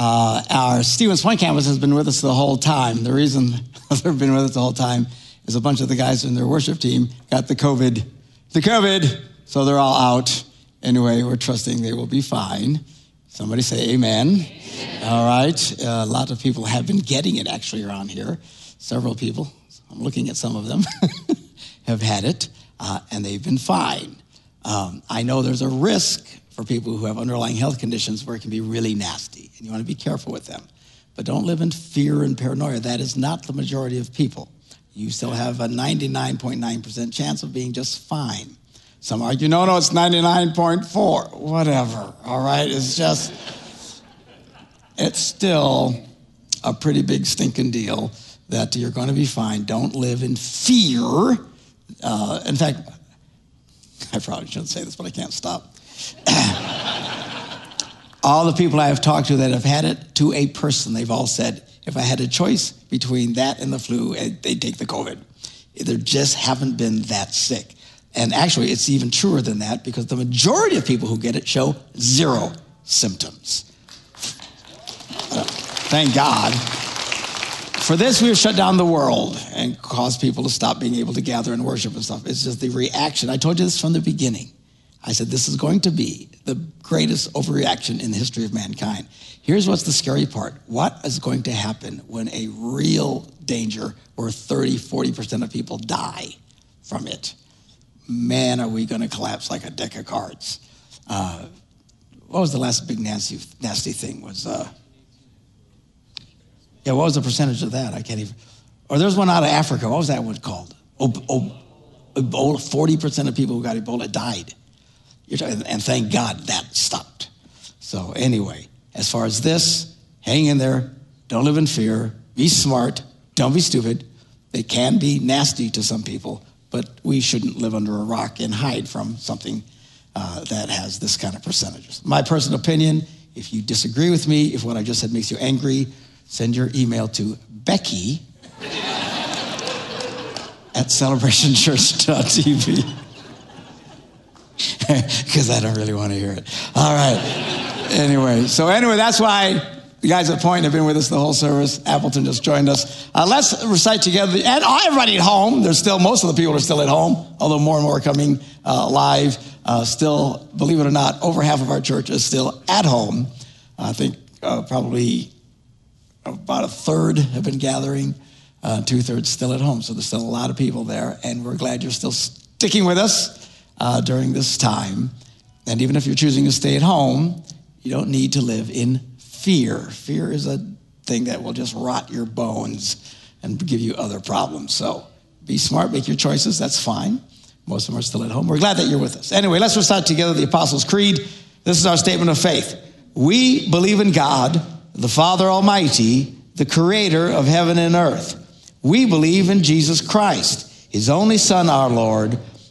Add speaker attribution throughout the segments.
Speaker 1: Uh, our Stevens Point campus has been with us the whole time. The reason they've been with us the whole time is a bunch of the guys in their worship team got the COVID. The COVID, so they're all out. Anyway, we're trusting they will be fine. Somebody say amen. amen. All right. Uh, a lot of people have been getting it actually around here. Several people, I'm looking at some of them, have had it uh, and they've been fine. Um, I know there's a risk for people who have underlying health conditions where it can be really nasty, and you want to be careful with them. But don't live in fear and paranoia. That is not the majority of people. You still have a 99.9% chance of being just fine. Some argue, no, no, it's 99.4. Whatever, all right? It's just, it's still a pretty big stinking deal that you're going to be fine. Don't live in fear uh, in fact, I probably shouldn't say this, but I can't stop. all the people I have talked to that have had it to a person, they've all said, if I had a choice between that and the flu, eh, they'd take the COVID. They just haven't been that sick. And actually, it's even truer than that because the majority of people who get it show zero symptoms. Thank God. For this, we have shut down the world and caused people to stop being able to gather and worship and stuff. It's just the reaction. I told you this from the beginning. I said, this is going to be the greatest overreaction in the history of mankind. Here's what's the scary part. What is going to happen when a real danger where 30, 40% of people die from it? Man, are we going to collapse like a deck of cards. Uh, what was the last big nasty, nasty thing? Was uh, yeah, what was the percentage of that? I can't even. Or there's one out of Africa. What was that one called? Ebola. 40% of people who got Ebola died. Talking, and thank God that stopped. So, anyway, as far as this, hang in there. Don't live in fear. Be smart. Don't be stupid. They can be nasty to some people, but we shouldn't live under a rock and hide from something uh, that has this kind of percentages. My personal opinion if you disagree with me, if what I just said makes you angry, send your email to Becky at celebrationchurch.tv. Because I don't really want to hear it. All right. Anyway, so anyway, that's why the guys at Point have been with us the whole service. Appleton just joined us. Uh, let's recite together. And everybody at home, there's still, most of the people are still at home, although more and more are coming uh, live. Uh, still, believe it or not, over half of our church is still at home. I think uh, probably about a third have been gathering, uh, two thirds still at home. So there's still a lot of people there, and we're glad you're still sticking with us uh, during this time. And even if you're choosing to stay at home, you don't need to live in fear. Fear is a thing that will just rot your bones and give you other problems. So be smart, make your choices. That's fine. Most of them are still at home. We're glad that you're with us. Anyway, let's recite together the Apostles' Creed. This is our statement of faith. We believe in God the Father Almighty, the creator of heaven and earth. We believe in Jesus Christ, his only Son, our Lord,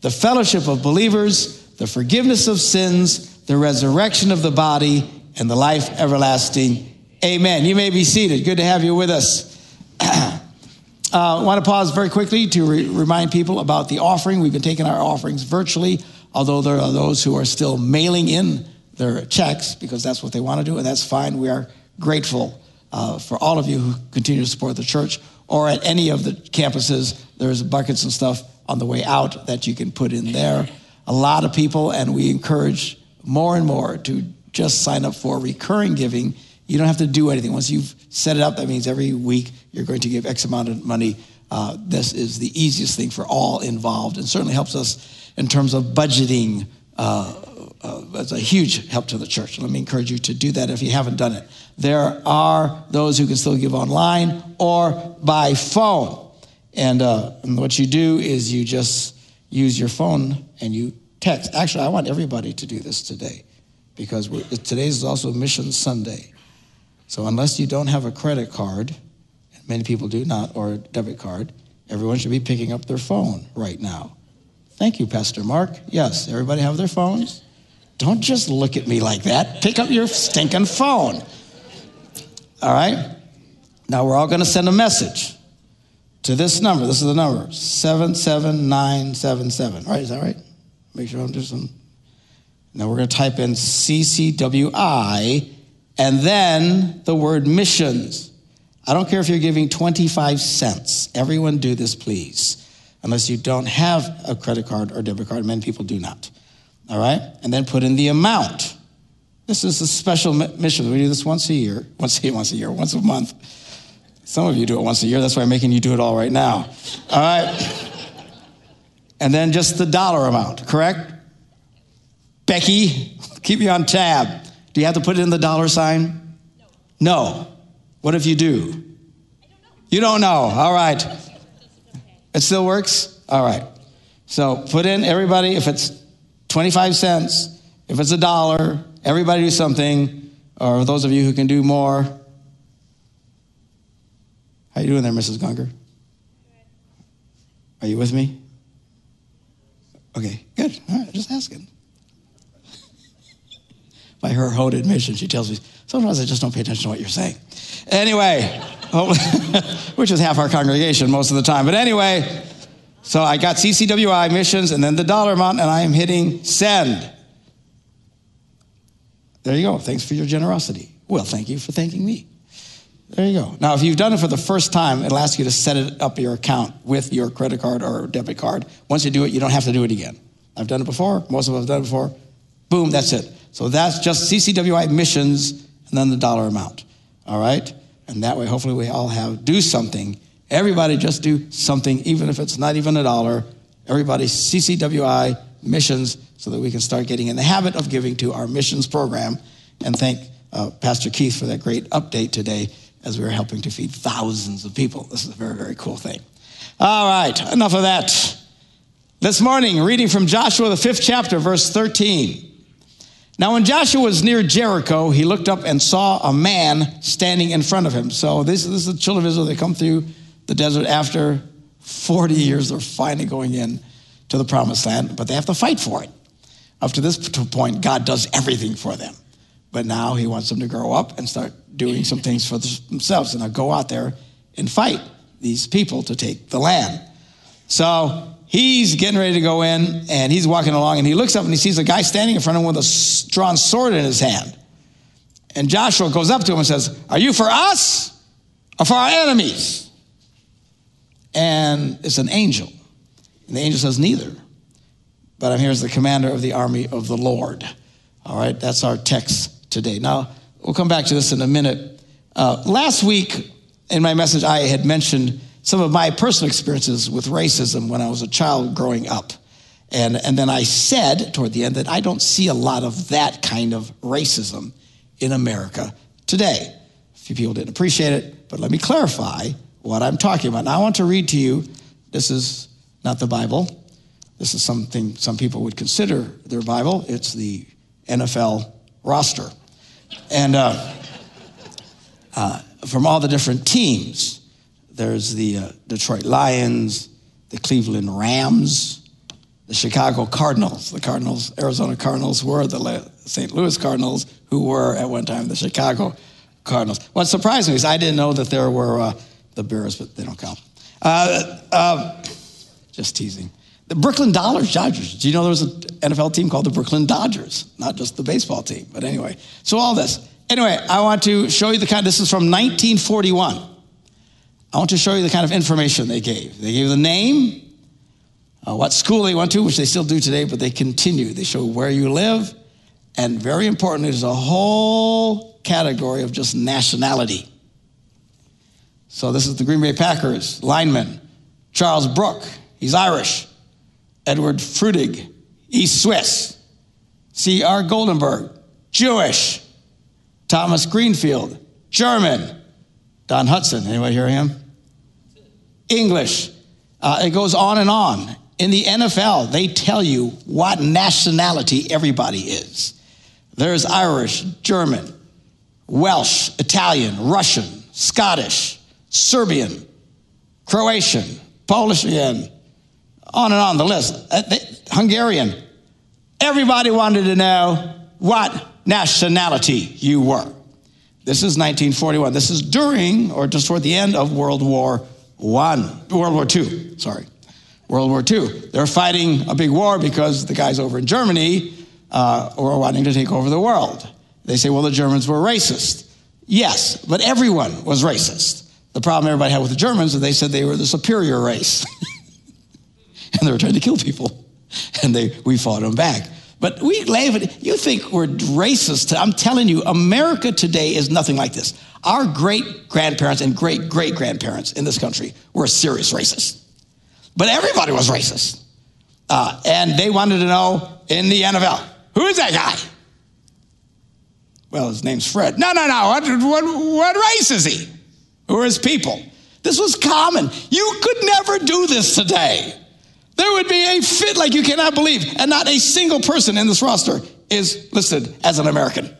Speaker 1: the fellowship of believers, the forgiveness of sins, the resurrection of the body, and the life everlasting. Amen. You may be seated. Good to have you with us. I uh, want to pause very quickly to re- remind people about the offering. We've been taking our offerings virtually although there are those who are still mailing in their checks because that's what they want to do, and that's fine. We are grateful uh, for all of you who continue to support the church or at any of the campuses. There's buckets and stuff on the way out that you can put in there. A lot of people, and we encourage more and more to just sign up for recurring giving. You don't have to do anything. Once you've set it up, that means every week you're going to give X amount of money. Uh, this is the easiest thing for all involved and certainly helps us in terms of budgeting. Uh, uh, it's a huge help to the church. Let me encourage you to do that if you haven't done it. There are those who can still give online or by phone. And, uh, and what you do is you just use your phone and you text. Actually, I want everybody to do this today because today is also Mission Sunday. So unless you don't have a credit card, and many people do not, or a debit card, everyone should be picking up their phone right now. Thank you, Pastor Mark. Yes, everybody have their phones? Don't just look at me like that. Pick up your stinking phone. All right? Now we're all going to send a message to this number. This is the number 77977. Right? Is that right? Make sure I'm doing some. Now we're going to type in CCWI and then the word missions. I don't care if you're giving 25 cents. Everyone do this, please. Unless you don't have a credit card or debit card. Many people do not. All right? And then put in the amount. This is a special mission. We do this once a year. Once a year, once a year, once a month. Some of you do it once a year. That's why I'm making you do it all right now. All right? And then just the dollar amount, correct? Becky, keep me on tab. Do you have to put it in the dollar sign? No. no. What if you do? Don't you don't know. All right. It still works? All right. So put in everybody, if it's 25 cents, if it's a dollar, everybody do something, or those of you who can do more. How you doing there, Mrs. Gunger? Are you with me? Okay, good. All right, just asking. By her own admission, she tells me, sometimes I just don't pay attention to what you're saying. Anyway, which is half our congregation most of the time. But anyway, so I got CCWI missions and then the dollar amount, and I am hitting send. There you go. Thanks for your generosity. Well, thank you for thanking me. There you go. Now, if you've done it for the first time, it'll ask you to set it up your account with your credit card or debit card. Once you do it, you don't have to do it again. I've done it before. Most of us have done it before. Boom, that's it. So that's just CCWI missions and then the dollar amount. All right? And that way, hopefully, we all have do something. Everybody just do something, even if it's not even a dollar. Everybody CCWI missions so that we can start getting in the habit of giving to our missions program. And thank uh, Pastor Keith for that great update today as we were helping to feed thousands of people. This is a very, very cool thing. All right, enough of that. This morning, reading from Joshua, the fifth chapter, verse 13. Now, when Joshua was near Jericho, he looked up and saw a man standing in front of him. So, this, this is the children of Israel. They come through the desert after 40 years. They're finally going in to the promised land, but they have to fight for it. Up to this point, God does everything for them. But now he wants them to grow up and start doing some things for themselves and go out there and fight these people to take the land. So he's getting ready to go in and he's walking along and he looks up and he sees a guy standing in front of him with a drawn sword in his hand. And Joshua goes up to him and says, Are you for us or for our enemies? And it's an angel. And the angel says, Neither. But I'm here as the commander of the army of the Lord. All right, that's our text today. Now, we'll come back to this in a minute. Uh, last week in my message, I had mentioned some of my personal experiences with racism when I was a child growing up. And, and then I said toward the end that I don't see a lot of that kind of racism in America today. A few people didn't appreciate it, but let me clarify what I'm talking about. Now, I want to read to you this is not the Bible. This is something some people would consider their Bible. It's the NFL roster. And uh, uh, from all the different teams, there's the uh, Detroit Lions, the Cleveland Rams, the Chicago Cardinals. The Cardinals, Arizona Cardinals, were the St. Louis Cardinals, who were at one time the Chicago Cardinals. What surprised me is I didn't know that there were uh, the Bears, but they don't count. Uh, uh, just teasing. The Brooklyn Dodgers, Dodgers. Do you know there was an NFL team called the Brooklyn Dodgers? Not just the baseball team, but anyway. So all this. Anyway, I want to show you the kind. This is from 1941. I want to show you the kind of information they gave. They gave the name, uh, what school they went to, which they still do today, but they continue. They show where you live, and very important there's a whole category of just nationality. So this is the Green Bay Packers lineman, Charles Brook. He's Irish. Edward Frutig, East Swiss. C.R. Goldenberg, Jewish. Thomas Greenfield, German. Don Hutson, anybody hear him? English. Uh, it goes on and on. In the NFL, they tell you what nationality everybody is. There's Irish, German, Welsh, Italian, Russian, Scottish, Serbian, Croatian, Polish again, on and on the list. Uh, Hungarian. Everybody wanted to know what nationality you were. This is 1941. This is during or just toward the end of World War One, World War Two. Sorry, World War Two. They're fighting a big war because the guys over in Germany uh, were wanting to take over the world. They say, well, the Germans were racist. Yes, but everyone was racist. The problem everybody had with the Germans is they said they were the superior race. and they were trying to kill people. And they, we fought them back. But we laugh You think we're racist. I'm telling you, America today is nothing like this. Our great grandparents and great great grandparents in this country were serious racists. But everybody was racist. Uh, and they wanted to know in the NFL who is that guy? Well, his name's Fred. No, no, no. What, what, what race is he? Who are his people? This was common. You could never do this today. There would be a fit like you cannot believe, and not a single person in this roster is listed as an American.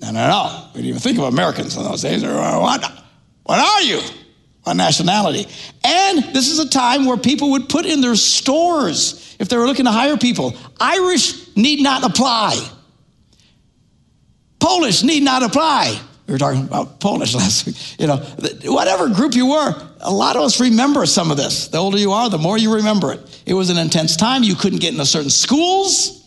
Speaker 1: No, no, no. We didn't even think of Americans in those days. What, what are you? What nationality? And this is a time where people would put in their stores, if they were looking to hire people, Irish need not apply. Polish need not apply. We were talking about Polish last week. You know, whatever group you were, a lot of us remember some of this. The older you are, the more you remember it. It was an intense time. You couldn't get into certain schools.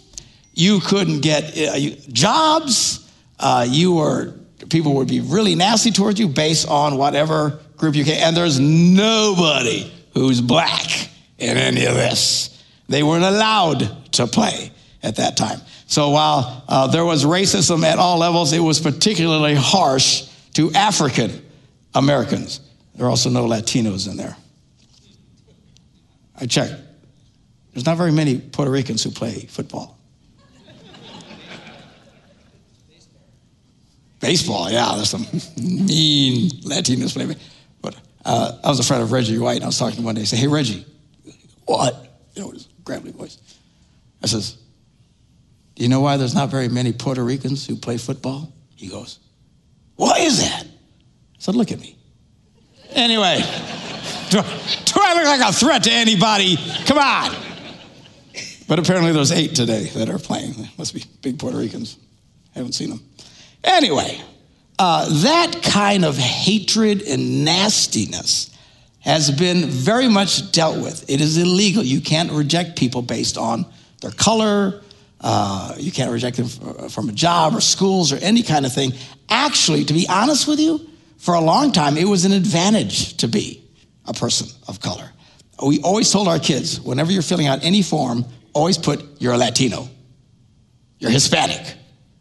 Speaker 1: You couldn't get uh, jobs. Uh, you were people would be really nasty towards you based on whatever group you came. And there's nobody who's black in any of this. They weren't allowed to play at that time. So while uh, there was racism at all levels, it was particularly harsh to African Americans. There are also no Latinos in there. I checked. There's not very many Puerto Ricans who play football. Baseball, yeah, there's some mean Latinos playing. But uh, I was a friend of Reggie White, and I was talking to him one day. I said, "Hey, Reggie, what?" You know, his gravelly voice. I says, you know why there's not very many Puerto Ricans who play football? He goes, Why is that? I said, Look at me. Anyway, do, do I look like a threat to anybody? Come on. But apparently there's eight today that are playing. They must be big Puerto Ricans. I Haven't seen them. Anyway, uh, that kind of hatred and nastiness has been very much dealt with. It is illegal. You can't reject people based on their color, uh, you can't reject them from a job or schools or any kind of thing. Actually, to be honest with you, for a long time, it was an advantage to be a person of color. We always told our kids, whenever you're filling out any form, always put you're a Latino, you're Hispanic.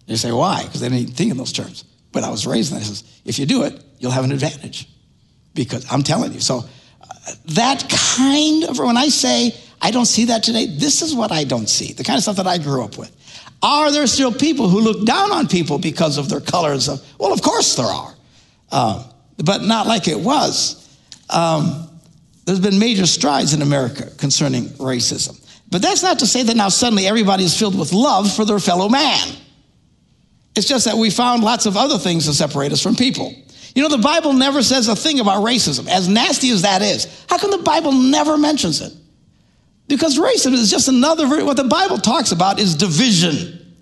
Speaker 1: They say, why? Because they didn't think in those terms. But I was raised in that. Says, if you do it, you'll have an advantage. Because I'm telling you. So uh, that kind of, when I say I don't see that today. This is what I don't see, the kind of stuff that I grew up with. Are there still people who look down on people because of their colors? Of, well, of course there are, uh, but not like it was. Um, there's been major strides in America concerning racism. But that's not to say that now suddenly everybody is filled with love for their fellow man. It's just that we found lots of other things to separate us from people. You know, the Bible never says a thing about racism, as nasty as that is. How come the Bible never mentions it? Because racism is just another, what the Bible talks about is division.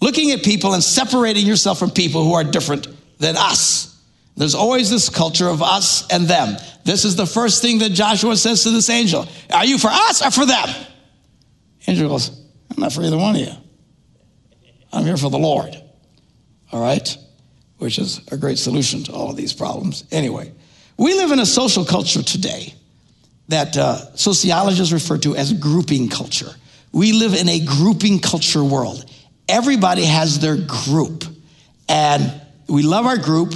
Speaker 1: Looking at people and separating yourself from people who are different than us. There's always this culture of us and them. This is the first thing that Joshua says to this angel Are you for us or for them? Angel goes, I'm not for either one of you. I'm here for the Lord. All right? Which is a great solution to all of these problems. Anyway, we live in a social culture today that uh, sociologists refer to as grouping culture. We live in a grouping culture world. Everybody has their group, and we love our group.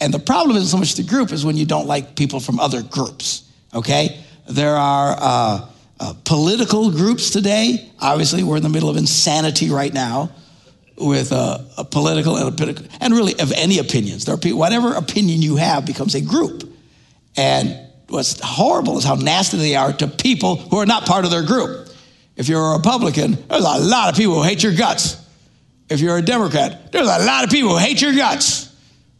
Speaker 1: And the problem isn't so much the group as when you don't like people from other groups. Okay, there are uh, uh, political groups today. Obviously, we're in the middle of insanity right now with a, a political and a political, and really of any opinions. There are people, whatever opinion you have becomes a group, and what's horrible is how nasty they are to people who are not part of their group. If you're a Republican, there's a lot of people who hate your guts. If you're a Democrat, there's a lot of people who hate your guts.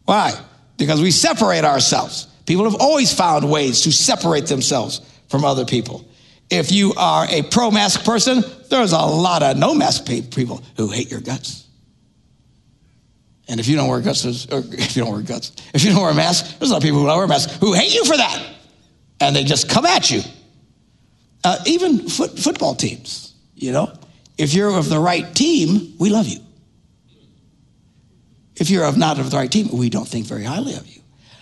Speaker 1: Why? Because we separate ourselves. People have always found ways to separate themselves from other people. If you are a pro mask person, there's a lot of no mask people who hate your guts. And if you don't wear guts, if you don't wear guts, if you don't wear a mask, there's a lot of people who don't wear masks who hate you for that and they just come at you. Uh, even foot, football teams, you know, if you're of the right team, we love you. If you're of not of the right team, we don't think very highly of you.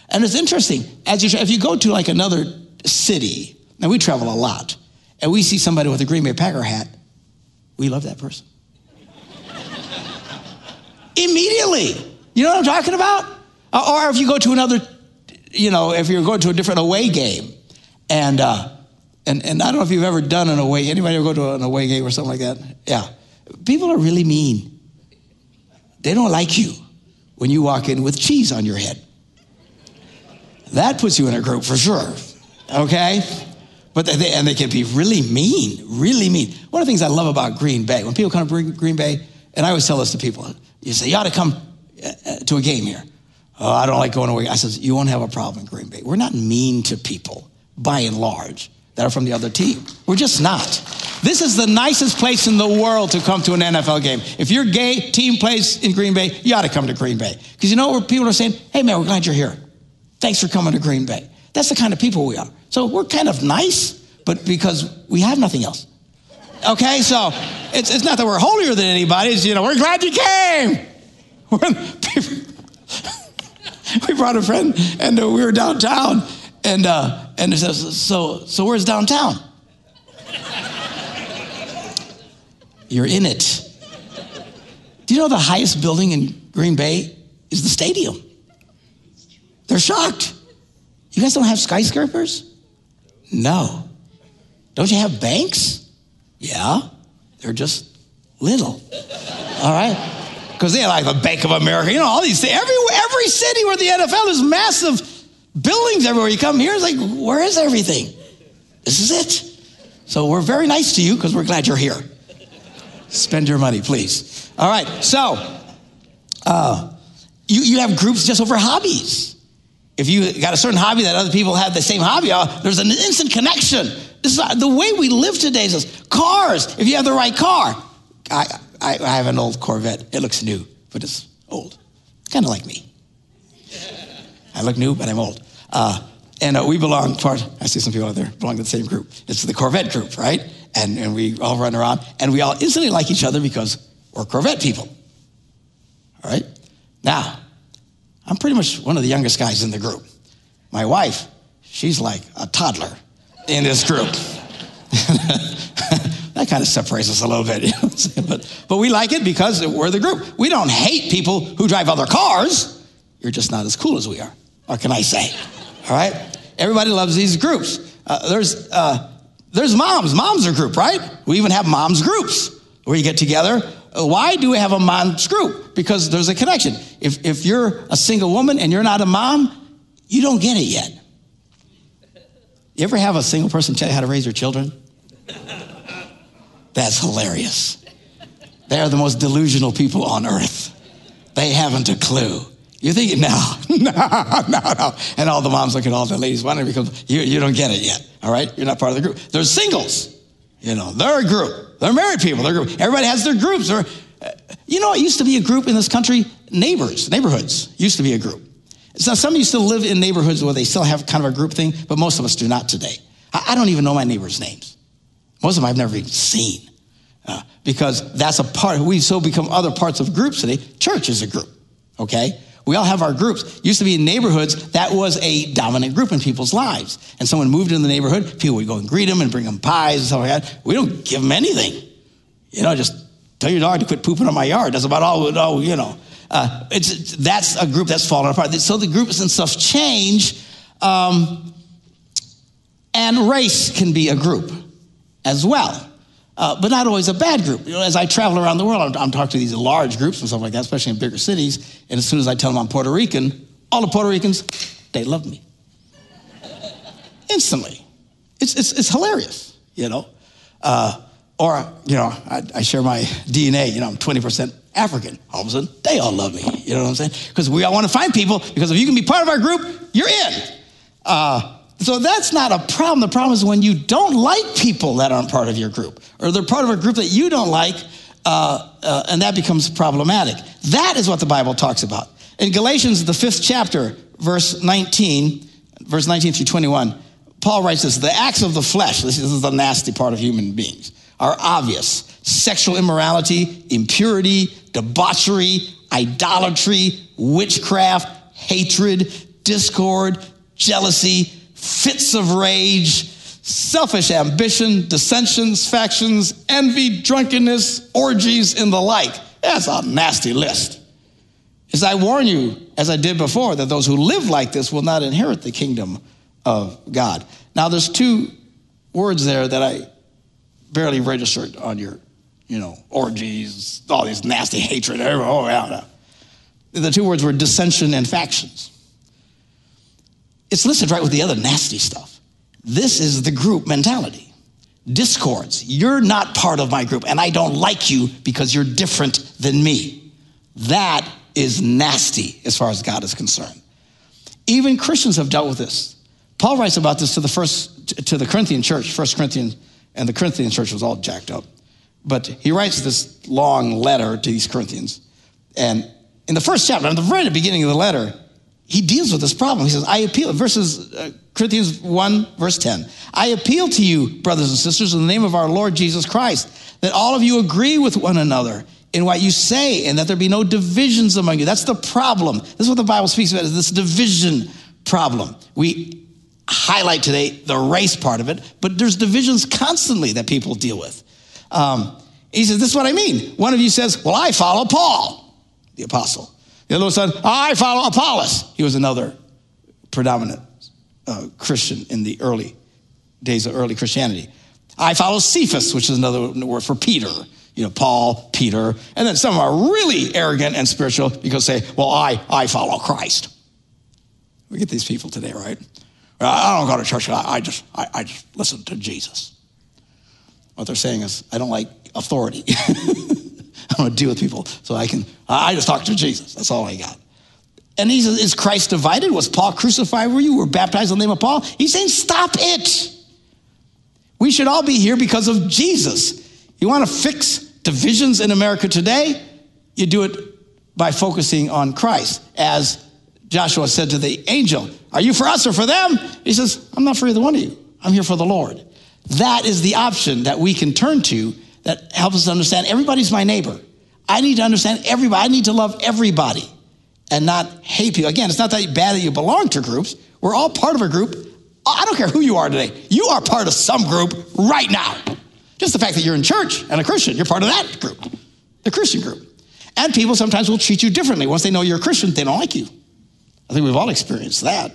Speaker 1: And it's interesting as you if you go to like another city, now we travel a lot, and we see somebody with a Green Bay Packer hat, we love that person. Immediately. You know what I'm talking about? Or if you go to another, you know, if you're going to a different away game, and, uh, and, and I don't know if you've ever done an away, anybody ever go to an away game or something like that? Yeah. People are really mean. They don't like you when you walk in with cheese on your head. That puts you in a group for sure. Okay? But they, and they can be really mean, really mean. One of the things I love about Green Bay, when people come to Green Bay, and I always tell this to people, you say, you ought to come uh, uh, to a game here. Oh, I don't like going away. I says, you won't have a problem in Green Bay. We're not mean to people by and large, that are from the other team. We're just not. This is the nicest place in the world to come to an NFL game. If your gay team plays in Green Bay, you ought to come to Green Bay. Because you know where people are saying, hey man, we're glad you're here. Thanks for coming to Green Bay. That's the kind of people we are. So we're kind of nice, but because we have nothing else. Okay, so it's, it's not that we're holier than anybody, it's, you know, we're glad you came. we brought a friend and uh, we were downtown and, uh, and it says, so, so where's downtown? You're in it. Do you know the highest building in Green Bay is the stadium? They're shocked. You guys don't have skyscrapers? No. Don't you have banks? Yeah. They're just little. All right? Because they have like the Bank of America, you know, all these things. Every, every city where the NFL is massive buildings everywhere. You come here, it's like, where is everything? This is it. So we're very nice to you because we're glad you're here. Spend your money, please. All right, so uh, you, you have groups just over hobbies. If you got a certain hobby that other people have the same hobby, uh, there's an instant connection. This is the way we live today. Is cars. If you have the right car, I, I, I have an old Corvette. It looks new, but it's old, kind of like me. I look new, but I'm old. Uh, and uh, we belong part, I see some people out there belong to the same group. It's the Corvette group, right? And, and we all run around and we all instantly like each other because we're Corvette people. All right? Now, I'm pretty much one of the youngest guys in the group. My wife, she's like a toddler in this group. that kind of separates us a little bit. You know but, but we like it because we're the group. We don't hate people who drive other cars. You're just not as cool as we are. What can I say? All right? Everybody loves these groups. Uh, there's, uh, there's moms. Moms are group, right? We even have moms groups where you get together. Uh, why do we have a mom's group? Because there's a connection. If, if you're a single woman and you're not a mom, you don't get it yet. You ever have a single person tell you how to raise your children? That's hilarious. They are the most delusional people on earth. They haven't a clue. You're thinking, no, no, no, no. And all the moms look at all the ladies wondering because you, you don't get it yet. All right? You're not part of the group. There's singles. You know, they're a group. They're married people. They're group. Everybody has their groups. They're, uh, you know, it used to be a group in this country, neighbors, neighborhoods used to be a group. So some of you still live in neighborhoods where they still have kind of a group thing, but most of us do not today. I, I don't even know my neighbors' names. Most of them I've never even seen. Uh, because that's a part, we so become other parts of groups today. Church is a group, okay? We all have our groups. Used to be in neighborhoods, that was a dominant group in people's lives. And someone moved into the neighborhood, people would go and greet them and bring them pies and stuff like that. We don't give them anything. You know, just tell your dog to quit pooping on my yard. That's about all, all you know. Uh, it's, that's a group that's fallen apart. So the groups and stuff change. Um, and race can be a group as well. Uh, but not always a bad group. You know, as I travel around the world, I'm, I'm, talking to these large groups and stuff like that, especially in bigger cities. And as soon as I tell them I'm Puerto Rican, all the Puerto Ricans, they love me. Instantly. It's, it's, it's hilarious, you know. Uh, or, you know, I, I, share my DNA, you know, I'm 20% African. All of a sudden, they all love me. You know what I'm saying? Because we all want to find people, because if you can be part of our group, you're in. Uh, so that's not a problem. The problem is when you don't like people that aren't part of your group, or they're part of a group that you don't like, uh, uh, and that becomes problematic. That is what the Bible talks about. In Galatians, the fifth chapter, verse 19, verse 19 through 21, Paul writes this The acts of the flesh, this is the nasty part of human beings, are obvious sexual immorality, impurity, debauchery, idolatry, witchcraft, hatred, discord, jealousy fits of rage, selfish ambition, dissensions, factions, envy, drunkenness, orgies, and the like. That's a nasty list. As I warn you, as I did before, that those who live like this will not inherit the kingdom of God. Now, there's two words there that I barely registered on your, you know, orgies, all these nasty hatred. Oh, yeah. The two words were dissension and factions. It's listed right with the other nasty stuff. This is the group mentality. Discords. You're not part of my group, and I don't like you because you're different than me. That is nasty as far as God is concerned. Even Christians have dealt with this. Paul writes about this to the first to the Corinthian church, First Corinthians, and the Corinthian church was all jacked up. But he writes this long letter to these Corinthians. And in the first chapter, at the very beginning of the letter, he deals with this problem. He says, I appeal, verses, uh, Corinthians 1, verse 10. I appeal to you, brothers and sisters, in the name of our Lord Jesus Christ, that all of you agree with one another in what you say and that there be no divisions among you. That's the problem. This is what the Bible speaks about, is this division problem. We highlight today the race part of it, but there's divisions constantly that people deal with. Um, he says, this is what I mean. One of you says, well, I follow Paul, the apostle. The other one said, I follow Apollos. He was another predominant uh, Christian in the early days of early Christianity. I follow Cephas, which is another word for Peter. You know, Paul, Peter, and then some are really arrogant and spiritual because say, "Well, I I follow Christ." We get these people today, right? I don't go to church. I, I just I, I just listen to Jesus. What they're saying is, I don't like authority. I want to deal with people so I can, I just talk to Jesus. That's all I got. And he says, Is Christ divided? Was Paul crucified? Were you? Were baptized in the name of Paul? He's saying, Stop it. We should all be here because of Jesus. You want to fix divisions in America today? You do it by focusing on Christ. As Joshua said to the angel, Are you for us or for them? He says, I'm not for either one of you. I'm here for the Lord. That is the option that we can turn to that helps us understand everybody's my neighbor. I need to understand everybody. I need to love everybody and not hate people. Again, it's not that bad that you belong to groups. We're all part of a group. I don't care who you are today. You are part of some group right now. Just the fact that you're in church and a Christian, you're part of that group, the Christian group. And people sometimes will treat you differently. Once they know you're a Christian, they don't like you. I think we've all experienced that.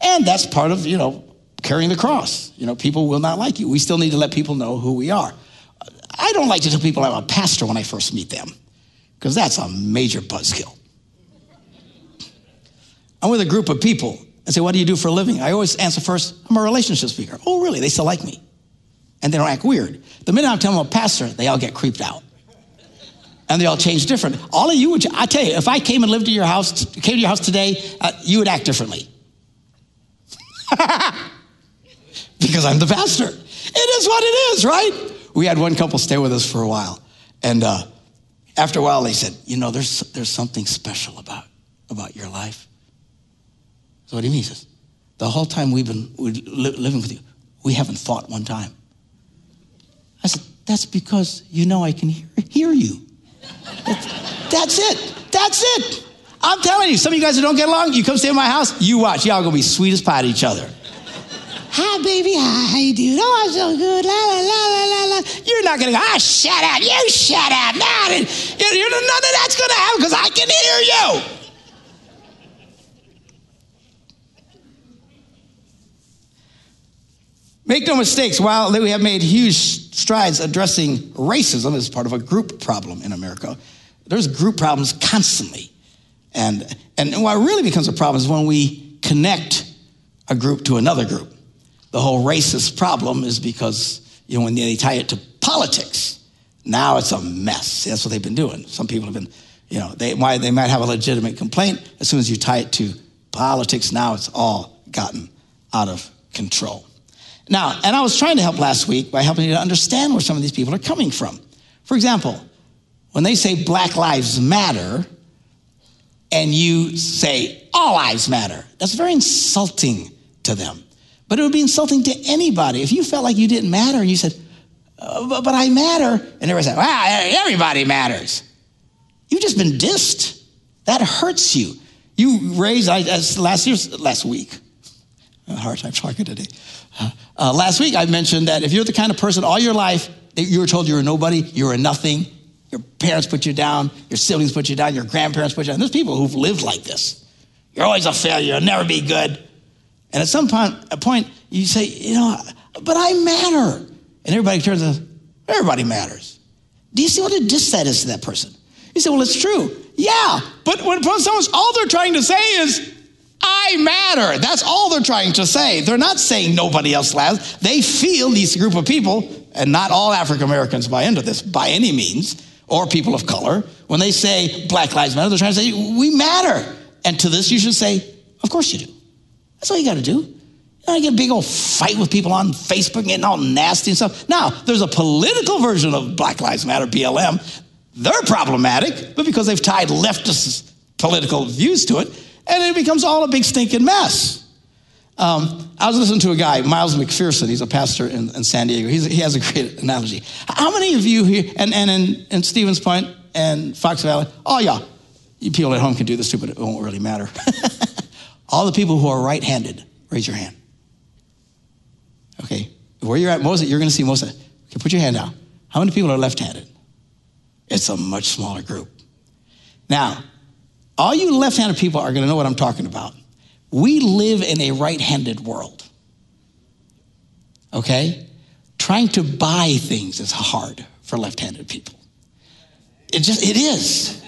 Speaker 1: And that's part of, you know, carrying the cross. You know, people will not like you. We still need to let people know who we are. I don't like to tell people I'm a pastor when I first meet them, because that's a major buzzkill. I'm with a group of people and say, What do you do for a living? I always answer first, I'm a relationship speaker. Oh, really? They still like me. And they don't act weird. The minute I tell them I'm a pastor, they all get creeped out. And they all change different. All of you would, I tell you, if I came and lived at your house, came to your house today, uh, you would act differently. because I'm the pastor. It is what it is, right? We had one couple stay with us for a while. And uh, after a while, they said, You know, there's, there's something special about, about your life. So what do you mean? He says, the whole time we've been living with you, we haven't fought one time. I said, that's because you know I can hear, hear you. That's, that's it. That's it. I'm telling you, some of you guys who don't get along, you come stay in my house, you watch. Y'all gonna be sweet as pie to each other. Hi, baby. Hi, how you doing? Oh, I'm so good. La, la, la, la, la, la. You're not gonna go, ah, shut up. You shut up. Nah, you're, you, none of that's gonna happen because I can hear you. Make no mistakes, while we have made huge strides addressing racism as part of a group problem in America, there's group problems constantly. And, and what really becomes a problem is when we connect a group to another group. The whole racist problem is because, you know, when they tie it to politics, now it's a mess. That's what they've been doing. Some people have been, you know, they, why, they might have a legitimate complaint. As soon as you tie it to politics, now it's all gotten out of control. Now, and I was trying to help last week by helping you to understand where some of these people are coming from. For example, when they say Black Lives Matter and you say All Lives Matter, that's very insulting to them. But it would be insulting to anybody. If you felt like you didn't matter and you said, uh, but, I matter, and everybody said, wow, everybody matters. You've just been dissed. That hurts you. You raised, I, last year, last week, a hard time talking today. Uh, last week, I mentioned that if you're the kind of person all your life that you were told you were nobody, you were nothing, your parents put you down, your siblings put you down, your grandparents put you down. There's people who've lived like this. You're always a failure, you'll never be good. And at some point, a point you say, you know, but I matter. And everybody turns to, everybody matters. Do you see what a diss that is to that person? You say, well, it's true. Yeah, but when someone's, all they're trying to say is, I matter. That's all they're trying to say. They're not saying nobody else matters. They feel, these group of people, and not all African Americans buy into this by any means, or people of color, when they say Black Lives Matter, they're trying to say, we matter. And to this, you should say, of course you do. That's all you got to do. You don't get a big old fight with people on Facebook getting all nasty and stuff. Now, there's a political version of Black Lives Matter, BLM. They're problematic, but because they've tied leftist political views to it, and it becomes all a big stinking mess. Um, I was listening to a guy, Miles McPherson. He's a pastor in, in San Diego. He's, he has a great analogy. How many of you here, and, and in, in Stevens Point and Fox Valley, oh yeah, you people at home can do this too, but it won't really matter. All the people who are right handed, raise your hand. Okay, where you're at, most you're going to see it. Okay, put your hand down. How many people are left handed? It's a much smaller group. Now, all you left handed people are going to know what I'm talking about. We live in a right handed world. Okay? Trying to buy things is hard for left handed people. It just, it is.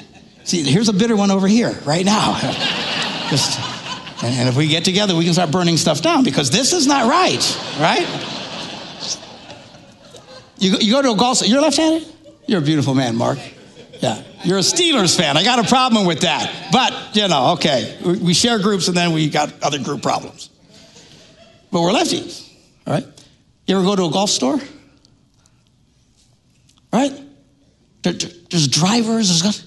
Speaker 1: See, here's a bitter one over here right now. just, and if we get together, we can start burning stuff down because this is not right, right? You, you go to a golf, you're left handed? You're a beautiful man, Mark. Yeah. You're a Steelers fan. I got a problem with that. But, you know, okay. We share groups and then we got other group problems. But we're lefties, all right? You ever go to a golf store? Right? there's drivers. There's,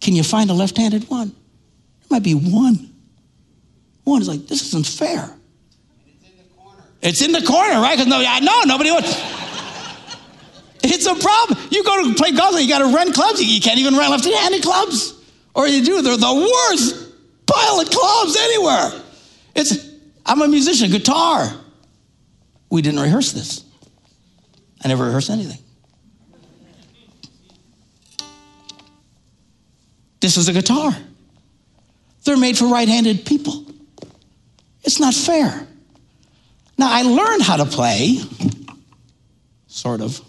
Speaker 1: can you find a left handed one? There might be one. One is like, this isn't fair. It's in the corner. It's in the corner, right? Because no, I know nobody wants. It's a problem. You go to play golf, you got to rent clubs. You can't even rent left-handed clubs, or you do. They're the worst pile of clubs anywhere. It's. I'm a musician, guitar. We didn't rehearse this. I never rehearsed anything. This is a guitar. They're made for right-handed people. It's not fair. Now I learned how to play, sort of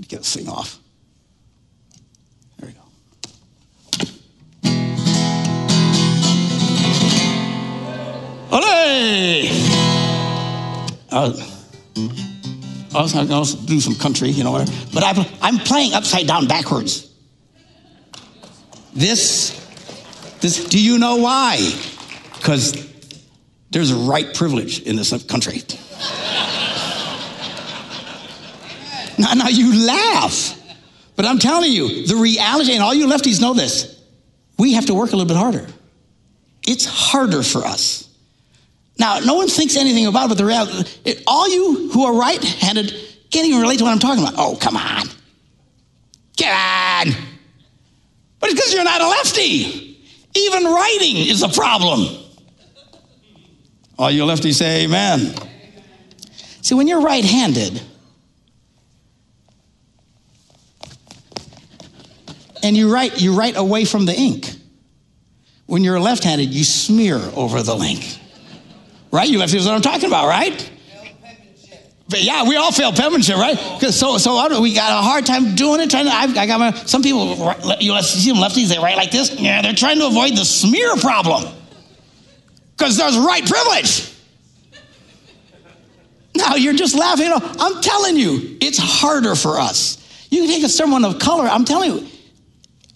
Speaker 1: to get this thing off. There we go. Olé! Uh, I was going to do some country, you know, but I, I'm playing upside down backwards. This, this, do you know why? Because there's right privilege in this country. Now, now you laugh, but I'm telling you, the reality, and all you lefties know this, we have to work a little bit harder. it's harder for us. Now, no one thinks anything about it, but the reality, it, all you who are right handed can't even relate to what I'm talking about. Oh, come on. Come on. But it's because you're not a lefty. Even writing is a problem. All you lefties say amen. See, when you're right handed, and you write, you write away from the ink. When you're left handed, you smear over the ink. Right? You lefties know what I'm talking about, right? But yeah, we all fail penmanship, right? Because so so we got a hard time doing it. Trying to, I, I got my some people. You see them lefties, they write like this. Yeah, they're trying to avoid the smear problem because there's right privilege. Now you're just laughing. I'm telling you, it's harder for us. You can take a sermon of color. I'm telling you,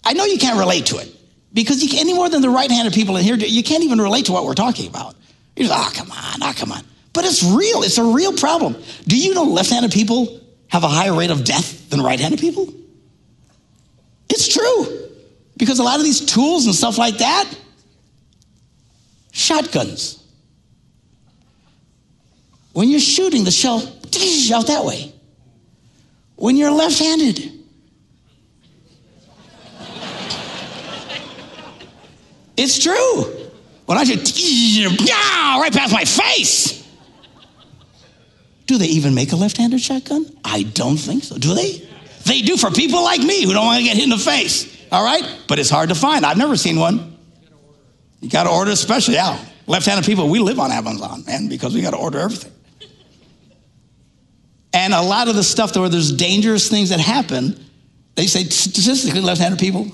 Speaker 1: I know you can't relate to it because you any more than the right-handed people in here, you can't even relate to what we're talking about. You're just, oh, come on, oh, come on. But it's real. It's a real problem. Do you know left-handed people have a higher rate of death than right-handed people? It's true. Because a lot of these tools and stuff like that, shotguns. When you're shooting, the shell out that way. When you're left-handed, It's true. When I should, right past my face. Do they even make a left handed shotgun? I don't think so. Do they? They do for people like me who don't want to get hit in the face. All right? But it's hard to find. I've never seen one. You got to order, especially, yeah. Left handed people, we live on Amazon, man, because we got to order everything. And a lot of the stuff where there's dangerous things that happen, they say statistically, left handed people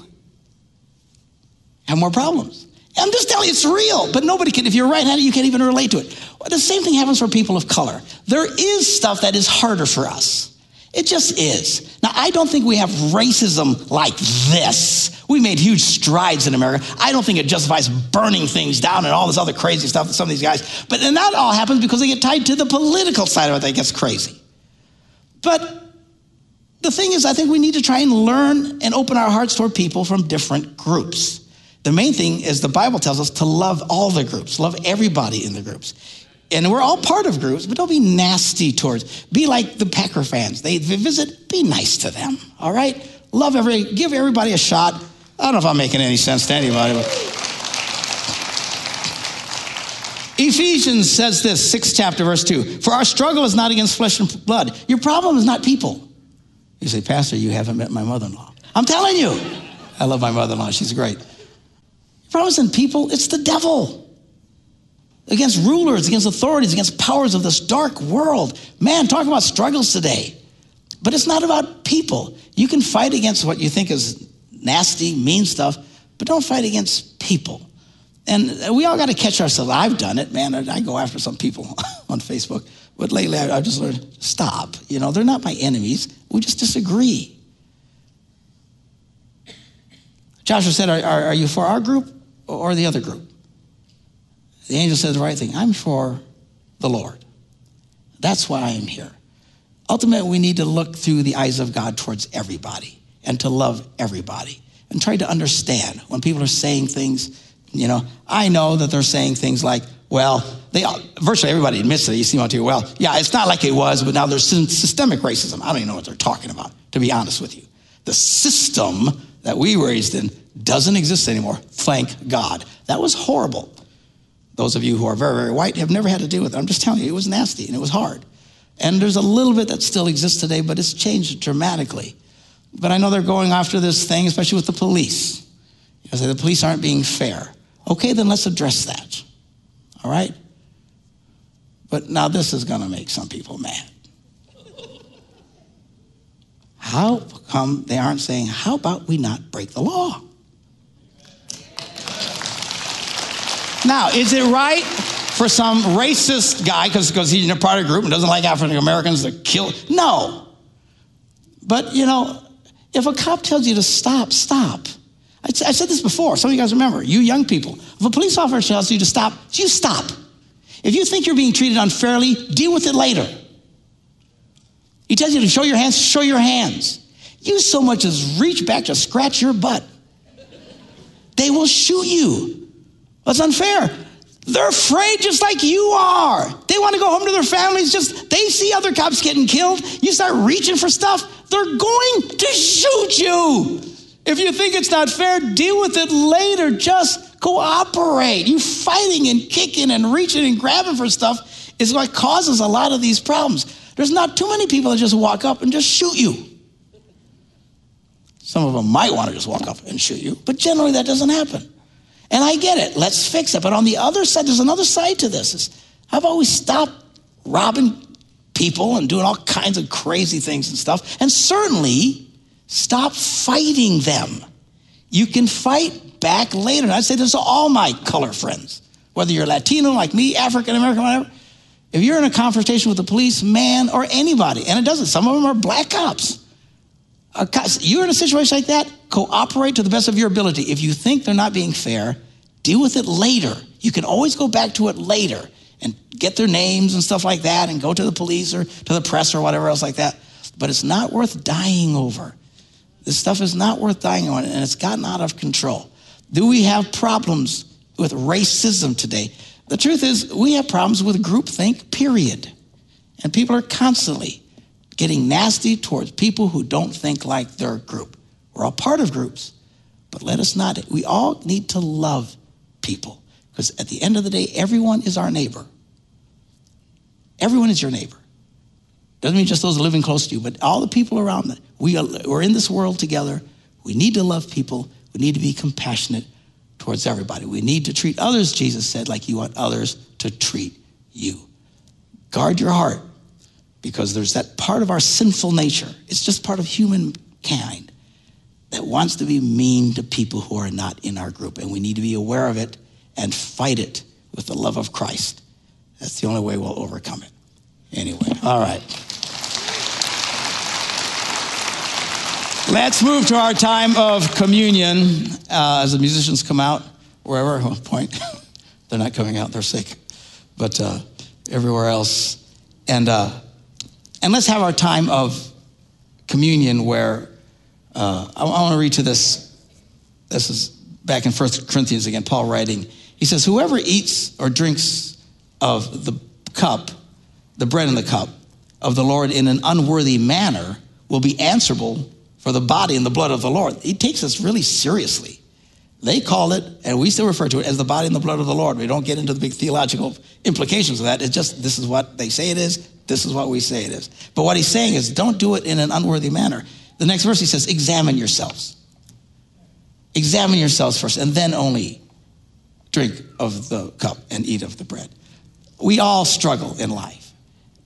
Speaker 1: have more problems. I'm just telling you, it's real. But nobody can, if you're right handed, you can't even relate to it. Well, the same thing happens for people of color. There is stuff that is harder for us. It just is. Now, I don't think we have racism like this. We made huge strides in America. I don't think it justifies burning things down and all this other crazy stuff that some of these guys, but then that all happens because they get tied to the political side of it that gets crazy. But the thing is, I think we need to try and learn and open our hearts toward people from different groups. The main thing is the Bible tells us to love all the groups, love everybody in the groups. And we're all part of groups, but don't be nasty towards. Be like the Packer fans. They, visit, be nice to them. All right? Love every, give everybody a shot. I don't know if I'm making any sense to anybody, but Ephesians says this, sixth chapter, verse two. For our struggle is not against flesh and blood. Your problem is not people. You say, Pastor, you haven't met my mother-in-law. I'm telling you. I love my mother-in-law. She's great problem isn't people, it's the devil. Against rulers, against authorities, against powers of this dark world. Man, talk about struggles today. But it's not about people. You can fight against what you think is nasty, mean stuff, but don't fight against people. And we all got to catch ourselves. I've done it, man. I go after some people on Facebook. But lately, I've just learned stop. You know, they're not my enemies. We just disagree. Joshua said, are, are, are you for our group or the other group. The angel said the right thing I'm for the Lord. That's why I am here. Ultimately, we need to look through the eyes of God towards everybody and to love everybody and try to understand when people are saying things. You know, I know that they're saying things like, well, they all, virtually everybody admits that you seem out to well, yeah, it's not like it was, but now there's systemic racism. I don't even know what they're talking about, to be honest with you. The system that we raised in doesn't exist anymore. Thank God. That was horrible. Those of you who are very, very white have never had to deal with it. I'm just telling you, it was nasty and it was hard. And there's a little bit that still exists today, but it's changed dramatically. But I know they're going after this thing, especially with the police. You say the police aren't being fair. Okay, then let's address that. All right? But now this is going to make some people mad. How come they aren't saying, how about we not break the law? Now, is it right for some racist guy, because he's in a part of a group and doesn't like African Americans to kill? No. But, you know, if a cop tells you to stop, stop. I, I said this before. Some of you guys remember, you young people. If a police officer tells you to stop, you stop. If you think you're being treated unfairly, deal with it later. He tells you to show your hands, show your hands. You so much as reach back to scratch your butt. They will shoot you. That's unfair. They're afraid just like you are. They want to go home to their families. Just they see other cops getting killed. You start reaching for stuff, they're going to shoot you. If you think it's not fair, deal with it later. Just cooperate. You fighting and kicking and reaching and grabbing for stuff is what causes a lot of these problems. There's not too many people that just walk up and just shoot you. Some of them might want to just walk up and shoot you, but generally that doesn't happen. And I get it. Let's fix it. But on the other side, there's another side to this. Is I've always stopped robbing people and doing all kinds of crazy things and stuff. And certainly stop fighting them. You can fight back later. And I say this to all my color friends, whether you're Latino like me, African American, whatever. If you're in a confrontation with the police, man, or anybody, and it doesn't, some of them are black cops. You're in a situation like that, cooperate to the best of your ability. If you think they're not being fair, deal with it later. You can always go back to it later and get their names and stuff like that and go to the police or to the press or whatever else like that. But it's not worth dying over. This stuff is not worth dying on, and it's gotten out of control. Do we have problems with racism today? The truth is, we have problems with groupthink, period. And people are constantly getting nasty towards people who don't think like their group. We're all part of groups, but let us not, we all need to love people because at the end of the day, everyone is our neighbor. Everyone is your neighbor. Doesn't mean just those living close to you, but all the people around. We are, we're in this world together. We need to love people. We need to be compassionate towards everybody. We need to treat others, Jesus said, like you want others to treat you. Guard your heart because there's that part of our sinful nature. It's just part of humankind that wants to be mean to people who are not in our group. And we need to be aware of it and fight it with the love of Christ. That's the only way we'll overcome it. Anyway, all right. Let's move to our time of communion uh, as the musicians come out, wherever, oh, point. they're not coming out, they're sick, but uh, everywhere else. And uh, and let's have our time of communion where uh, I, I want to read to this. This is back in First Corinthians again, Paul writing. He says, Whoever eats or drinks of the cup, the bread in the cup of the Lord in an unworthy manner will be answerable for the body and the blood of the Lord. He takes us really seriously. They call it, and we still refer to it as the body and the blood of the Lord. We don't get into the big theological implications of that. It's just this is what they say it is, this is what we say it is. But what he's saying is don't do it in an unworthy manner. The next verse he says, examine yourselves. Examine yourselves first, and then only drink of the cup and eat of the bread. We all struggle in life.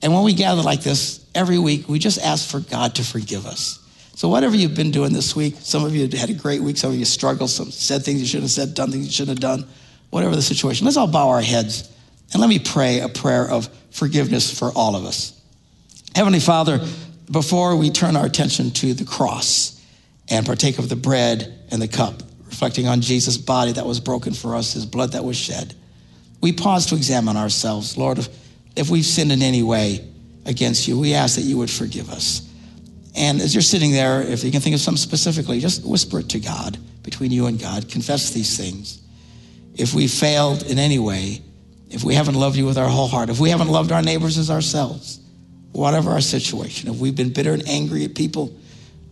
Speaker 1: And when we gather like this every week, we just ask for God to forgive us. So, whatever you've been doing this week, some of you had a great week, some of you struggled, some said things you shouldn't have said, done things you shouldn't have done, whatever the situation. Let's all bow our heads and let me pray a prayer of forgiveness for all of us. Heavenly Father, before we turn our attention to the cross and partake of the bread and the cup, reflecting on Jesus' body that was broken for us, his blood that was shed, we pause to examine ourselves. Lord, if, if we've sinned in any way against you, we ask that you would forgive us. And as you're sitting there, if you can think of something specifically, just whisper it to God, between you and God. Confess these things. If we failed in any way, if we haven't loved you with our whole heart, if we haven't loved our neighbors as ourselves, whatever our situation, if we've been bitter and angry at people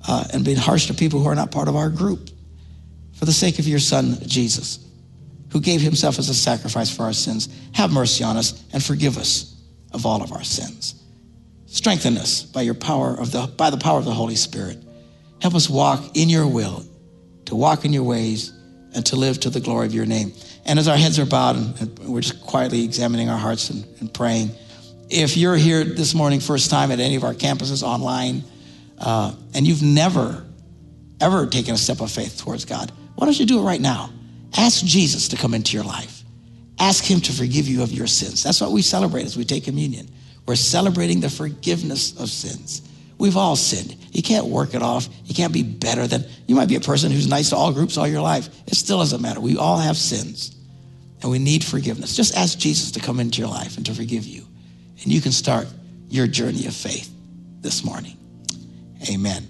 Speaker 1: uh, and been harsh to people who are not part of our group, for the sake of your son, Jesus, who gave himself as a sacrifice for our sins, have mercy on us and forgive us of all of our sins. Strengthen us by your power of the by the power of the Holy Spirit. Help us walk in your will, to walk in your ways, and to live to the glory of your name. And as our heads are bowed and we're just quietly examining our hearts and, and praying, if you're here this morning, first time at any of our campuses online, uh, and you've never, ever taken a step of faith towards God, why don't you do it right now? Ask Jesus to come into your life. Ask him to forgive you of your sins. That's what we celebrate as we take communion. We're celebrating the forgiveness of sins. We've all sinned. You can't work it off. You can't be better than, you might be a person who's nice to all groups all your life. It still doesn't matter. We all have sins and we need forgiveness. Just ask Jesus to come into your life and to forgive you. And you can start your journey of faith this morning. Amen.